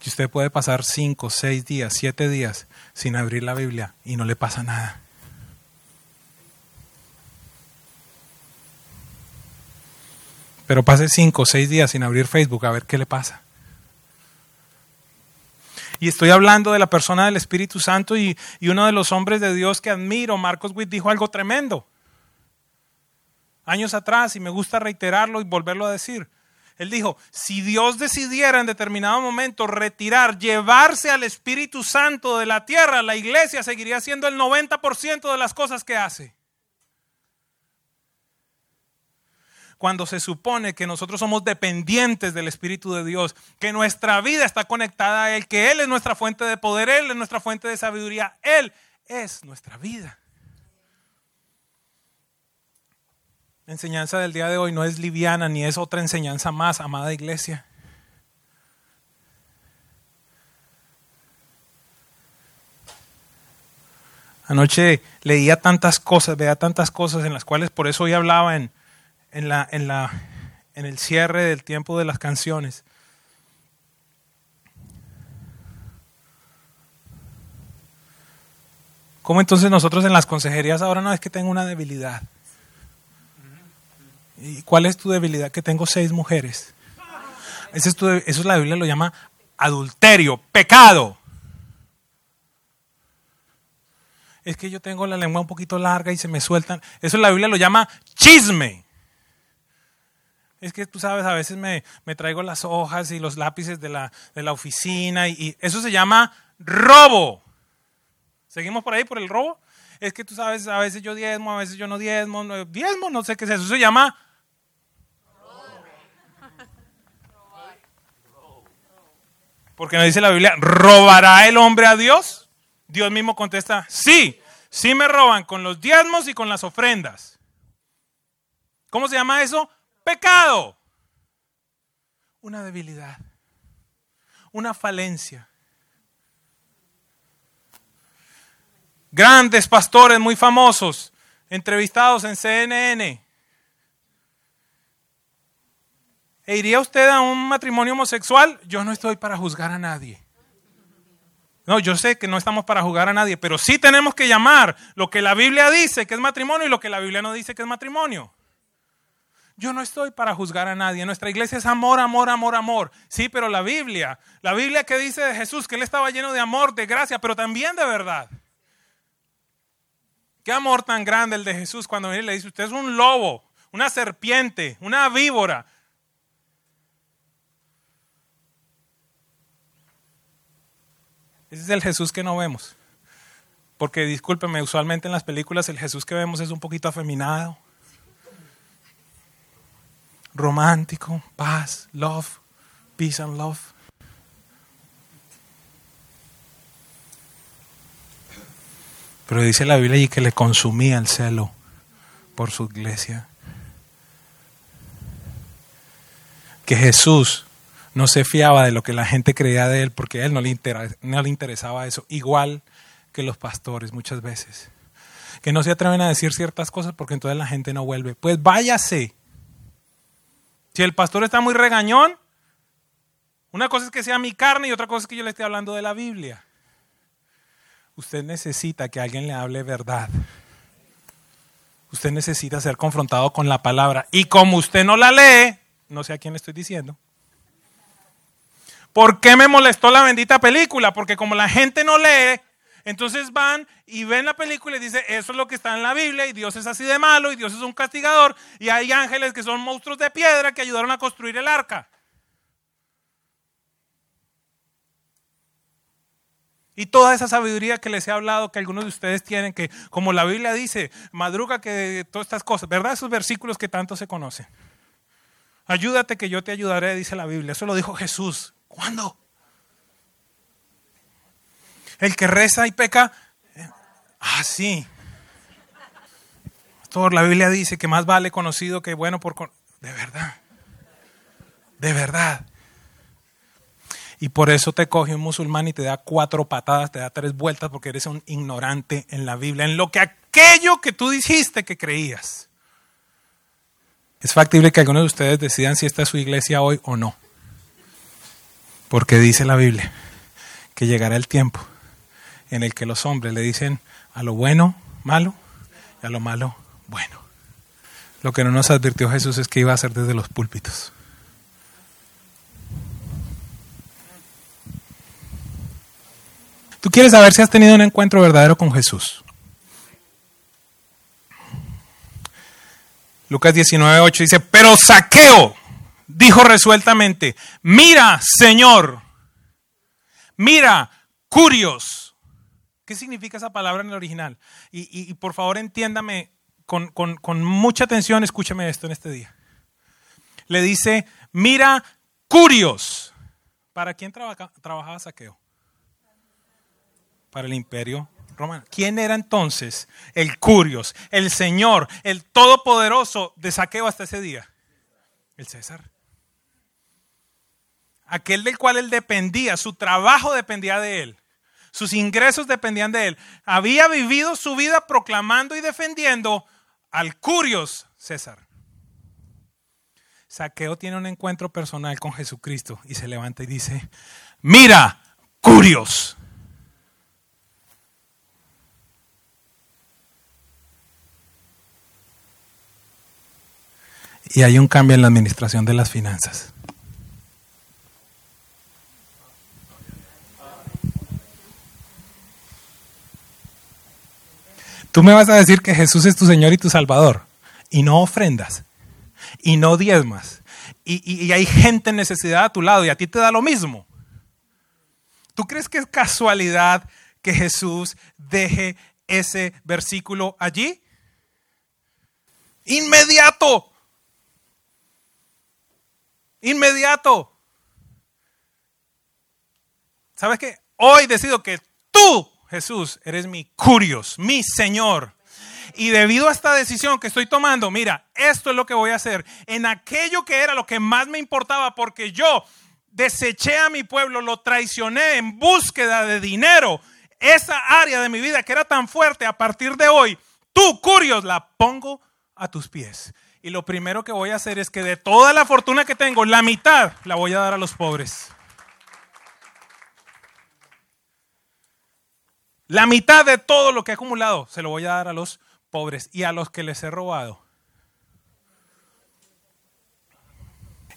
que usted puede pasar cinco, seis días, siete días sin abrir la Biblia y no le pasa nada? Pero pase cinco, seis días sin abrir Facebook a ver qué le pasa. Y estoy hablando de la persona del Espíritu Santo y, y uno de los hombres de Dios que admiro, Marcos Witt, dijo algo tremendo años atrás y me gusta reiterarlo y volverlo a decir. Él dijo, si Dios decidiera en determinado momento retirar, llevarse al Espíritu Santo de la tierra, la iglesia seguiría haciendo el 90% de las cosas que hace. Cuando se supone que nosotros somos dependientes del Espíritu de Dios, que nuestra vida está conectada a Él, que Él es nuestra fuente de poder, Él es nuestra fuente de sabiduría, Él es nuestra vida. La enseñanza del día de hoy no es liviana ni es otra enseñanza más, amada iglesia. Anoche leía tantas cosas, veía tantas cosas en las cuales por eso hoy hablaba en, en, la, en, la, en el cierre del tiempo de las canciones. ¿Cómo entonces nosotros en las consejerías ahora no es que tengo una debilidad? ¿Y cuál es tu debilidad? Que tengo seis mujeres. Eso es, la Biblia lo llama adulterio, pecado. Es que yo tengo la lengua un poquito larga y se me sueltan. Eso la Biblia lo llama chisme. Es que tú sabes, a veces me, me traigo las hojas y los lápices de la, de la oficina y, eso se llama robo. ¿Seguimos por ahí por el robo? Es que tú sabes, a veces yo diezmo, a veces yo no diezmo, diezmo, no sé qué es. Eso se llama Porque nos dice la Biblia, ¿robará el hombre a Dios? Dios mismo contesta, sí, sí me roban con los diezmos y con las ofrendas. ¿Cómo se llama eso? Pecado. Una debilidad, una falencia. Grandes pastores muy famosos, entrevistados en CNN. ¿E iría usted a un matrimonio homosexual? Yo no estoy para juzgar a nadie. No, yo sé que no estamos para juzgar a nadie, pero sí tenemos que llamar lo que la Biblia dice que es matrimonio y lo que la Biblia no dice que es matrimonio. Yo no estoy para juzgar a nadie. Nuestra iglesia es amor, amor, amor, amor. Sí, pero la Biblia, la Biblia que dice de Jesús que él estaba lleno de amor, de gracia, pero también de verdad. Qué amor tan grande el de Jesús cuando y le dice, usted es un lobo, una serpiente, una víbora. Ese es el Jesús que no vemos. Porque discúlpeme, usualmente en las películas el Jesús que vemos es un poquito afeminado, romántico, paz, love, peace and love. Pero dice la Biblia allí que le consumía el celo por su iglesia. Que Jesús no se fiaba de lo que la gente creía de él porque a él no le, no le interesaba eso. Igual que los pastores muchas veces. Que no se atreven a decir ciertas cosas porque entonces la gente no vuelve. Pues váyase. Si el pastor está muy regañón, una cosa es que sea mi carne y otra cosa es que yo le esté hablando de la Biblia. Usted necesita que alguien le hable verdad. Usted necesita ser confrontado con la palabra. Y como usted no la lee, no sé a quién le estoy diciendo. ¿Por qué me molestó la bendita película? Porque como la gente no lee, entonces van y ven la película y dicen, eso es lo que está en la Biblia y Dios es así de malo y Dios es un castigador y hay ángeles que son monstruos de piedra que ayudaron a construir el arca. Y toda esa sabiduría que les he hablado, que algunos de ustedes tienen, que como la Biblia dice, madruga que todas estas cosas, ¿verdad? Esos versículos que tanto se conocen. Ayúdate que yo te ayudaré, dice la Biblia. Eso lo dijo Jesús. ¿Cuándo? El que reza y peca. Ah, sí. Todo la Biblia dice que más vale conocido que bueno por... De verdad. De verdad. Y por eso te coge un musulmán y te da cuatro patadas, te da tres vueltas porque eres un ignorante en la Biblia, en lo que aquello que tú dijiste que creías. Es factible que algunos de ustedes decidan si esta es su iglesia hoy o no. Porque dice la Biblia que llegará el tiempo en el que los hombres le dicen a lo bueno malo y a lo malo bueno. Lo que no nos advirtió Jesús es que iba a ser desde los púlpitos. Tú quieres saber si has tenido un encuentro verdadero con Jesús. Lucas 19:8 dice, pero saqueo, dijo resueltamente, mira, Señor, mira, curios. ¿Qué significa esa palabra en el original? Y, por favor entiéndame con, con, mucha atención, escúchame esto en este día. Le dice, mira, curios. ¿Para quién trabajaba Saqueo? Para el imperio romano. ¿Quién era entonces el curios, el señor, el todopoderoso de Saqueo hasta ese día? El César aquel del cual él dependía, su trabajo dependía de él. sus ingresos dependían de él. Había vivido su vida proclamando y defendiendo al Curios César. Saqueo tiene un encuentro personal con Jesucristo y se levanta y dice, mira, Curios. Y hay un cambio en la administración de las finanzas. Tú me vas a decir que Jesús es tu Señor y tu Salvador y no ofrendas y no diezmas y, hay gente en necesidad a tu lado y a ti te da lo mismo. ¿Tú crees que es casualidad que Jesús deje ese versículo allí? Inmediato. Inmediato. ¿Sabes qué? Hoy decido que tú Jesús, eres mi curios, mi Señor. Y debido a esta decisión que estoy tomando, mira, esto es lo que voy a hacer. En aquello que era lo que más me importaba, porque yo deseché a mi pueblo, lo traicioné en búsqueda de dinero. Esa área de mi vida que era tan fuerte, a partir de hoy, tú, curios, la pongo a tus pies. Y lo primero que voy a hacer es que de toda la fortuna que tengo, la mitad la voy a dar a los pobres. La mitad de todo lo que he acumulado se lo voy a dar a los pobres y a los que les he robado.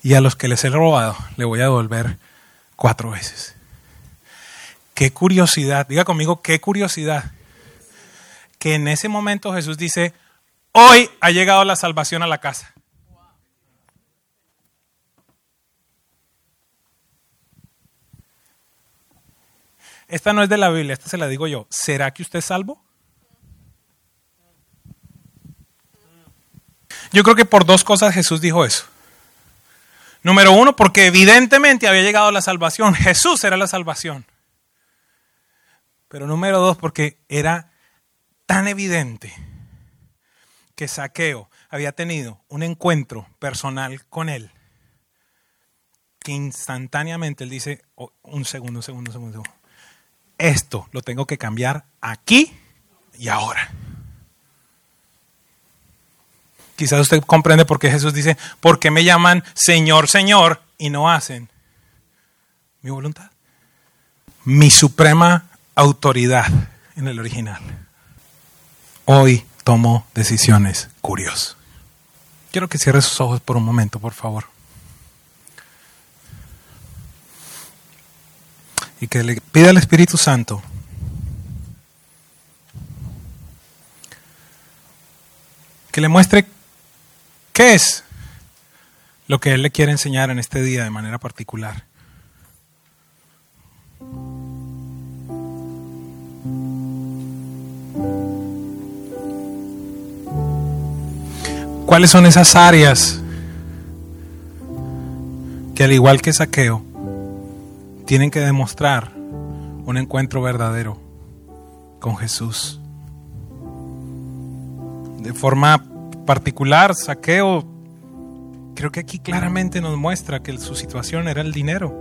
Y a los que les he robado le voy a devolver cuatro veces. Qué curiosidad, diga conmigo, qué curiosidad. Que en ese momento Jesús dice, hoy ha llegado la salvación a la casa. Esta no es de la Biblia, esta se la digo yo. ¿Será que usted es salvo? Yo creo que por dos cosas Jesús dijo eso. Número uno, porque evidentemente había llegado la salvación. Jesús era la salvación. Pero número dos, porque era tan evidente que Saqueo había tenido un encuentro personal con él que instantáneamente él dice, oh, un segundo, un segundo, un segundo esto lo tengo que cambiar aquí y ahora. Quizás usted comprende por qué Jesús dice, ¿por qué me llaman Señor, Señor y no hacen mi voluntad? Mi suprema autoridad en el original. Hoy tomo decisiones curiosas. Quiero que cierre sus ojos por un momento, por favor. Y que le pida al Espíritu Santo que le muestre qué es lo que Él le quiere enseñar en este día de manera particular. ¿Cuáles son esas áreas que al igual que saqueo, tienen que demostrar un encuentro verdadero con Jesús. De forma particular, Saqueo, creo que aquí claramente nos muestra que su situación era el dinero.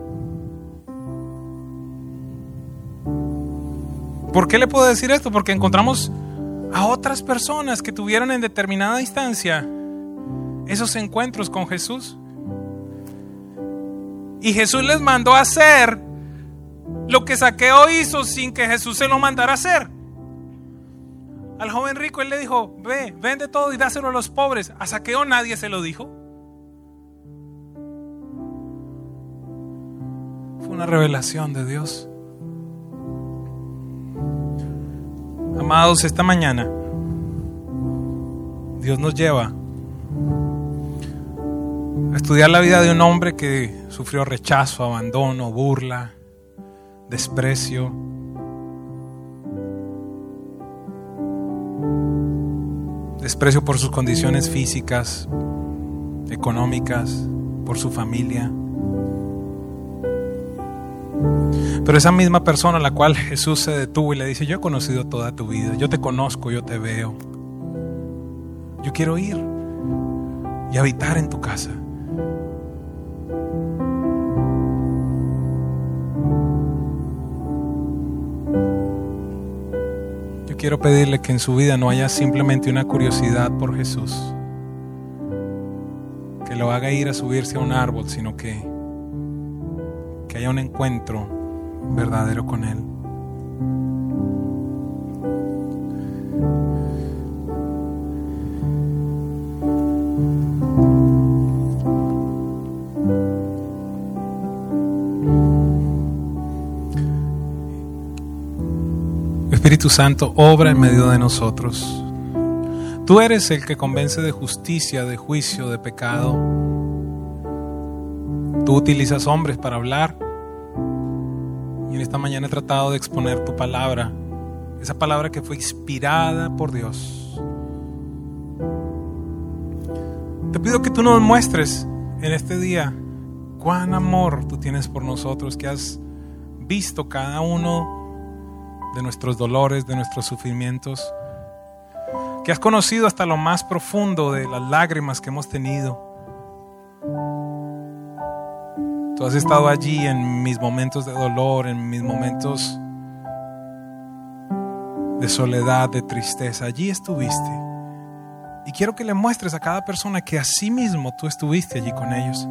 ¿Por qué le puedo decir esto? Porque encontramos a otras personas que tuvieron en determinada instancia esos encuentros con Jesús. Y Jesús les mandó a hacer lo que Saqueo hizo sin que Jesús se lo mandara a hacer. Al joven rico él le dijo, ve, vende todo y dáselo a los pobres. A Saqueo nadie se lo dijo. Fue una revelación de Dios. Amados, esta mañana Dios nos lleva a estudiar la vida de un hombre que sufrió rechazo, abandono, burla, desprecio. Desprecio por sus condiciones físicas, económicas, por su familia. Pero esa misma persona a la cual Jesús se detuvo y le dice, yo he conocido toda tu vida, yo te conozco, yo te veo. Yo quiero ir y habitar en tu casa. Quiero pedirle que en su vida no haya simplemente una curiosidad por Jesús, que lo haga ir a subirse a un árbol, sino que, que haya un encuentro verdadero con Él. Espíritu Santo, obra en medio de nosotros. Tú eres el que convence de justicia, de juicio, de pecado. Tú utilizas hombres para hablar. Y en esta mañana he tratado de exponer tu palabra, esa palabra que fue inspirada por Dios. Te pido que tú nos muestres en este día cuán amor tú tienes por nosotros, que has visto cada uno de nuestros dolores, de nuestros sufrimientos, que has conocido hasta lo más profundo de las lágrimas que hemos tenido. Tú has estado allí en mis momentos de dolor, en mis momentos de soledad, de tristeza. Allí estuviste. Y quiero que le muestres a cada persona que así mismo tú estuviste allí con ellos.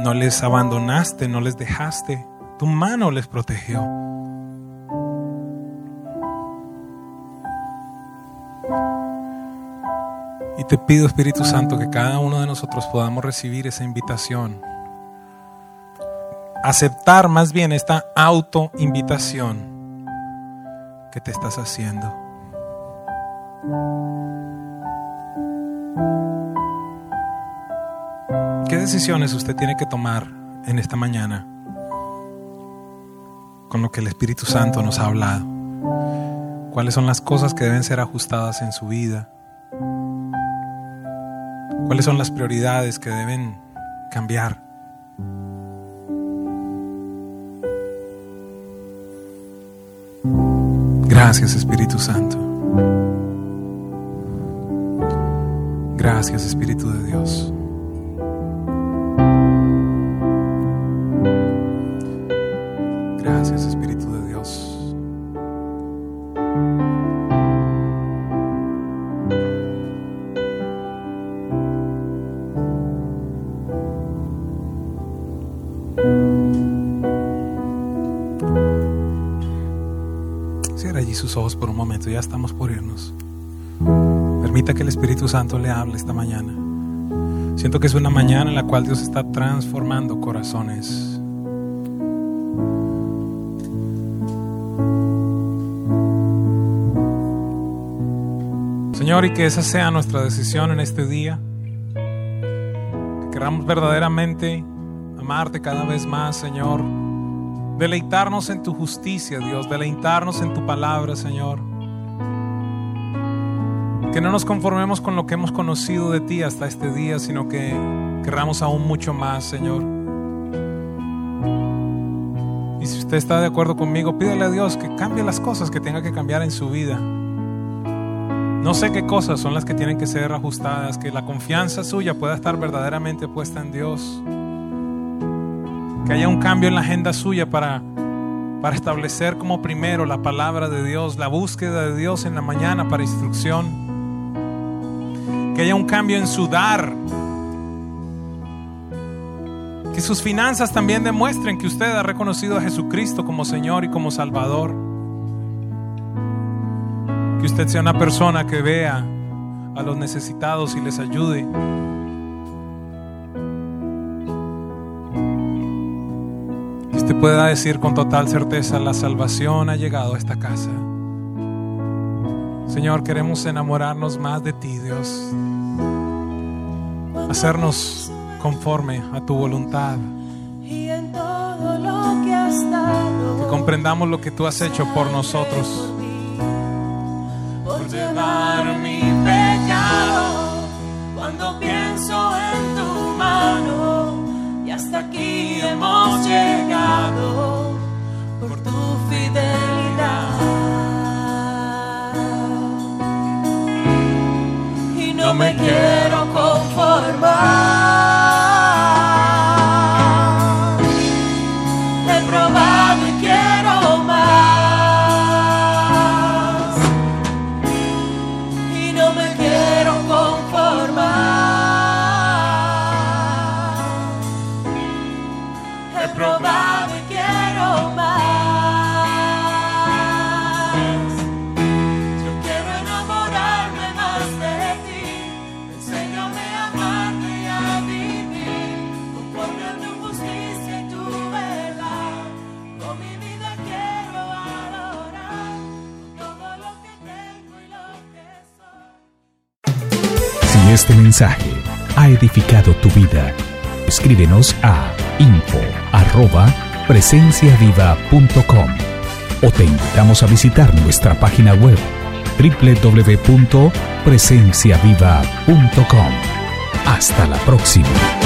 No les abandonaste, no les dejaste. Tu mano les protegió. Y te pido, Espíritu Santo, que cada uno de nosotros podamos recibir esa invitación. Aceptar más bien esta auto-invitación que te estás haciendo. ¿Qué decisiones usted tiene que tomar en esta mañana con lo que el Espíritu Santo nos ha hablado? ¿Cuáles son las cosas que deben ser ajustadas en su vida? ¿Cuáles son las prioridades que deben cambiar? Gracias Espíritu Santo. Gracias Espíritu de Dios. Gracias Espíritu ya estamos por irnos. Permita que el Espíritu Santo le hable esta mañana. Siento que es una mañana en la cual Dios está transformando corazones. Señor, y que esa sea nuestra decisión en este día. Que queramos verdaderamente amarte cada vez más, Señor. Deleitarnos en tu justicia, Dios. Deleitarnos en tu palabra, Señor. Que no nos conformemos con lo que hemos conocido de ti hasta este día, sino que querramos aún mucho más, Señor. Y si usted está de acuerdo conmigo, pídele a Dios que cambie las cosas que tenga que cambiar en su vida. No sé qué cosas son las que tienen que ser ajustadas, que la confianza suya pueda estar verdaderamente puesta en Dios. Que haya un cambio en la agenda suya para, para establecer como primero la palabra de Dios, la búsqueda de Dios en la mañana para instrucción. Que haya un cambio en su dar. Que sus finanzas también demuestren que usted ha reconocido a Jesucristo como Señor y como Salvador. Que usted sea una persona que vea a los necesitados y les ayude. Que usted pueda decir con total certeza, la salvación ha llegado a esta casa. Señor, queremos enamorarnos más de ti, Dios. Hacernos conforme a tu voluntad.
y en todo lo que has dado
Que comprendamos lo que tú has hecho por nosotros.
por llevar mi pecado cuando pienso en tu mano y hasta aquí hemos llegado quiero conformar
mensaje ha edificado tu vida, escríbenos a info@presenciaviva.com o te invitamos a visitar nuestra página web www.presenciaviva.com. Hasta la próxima.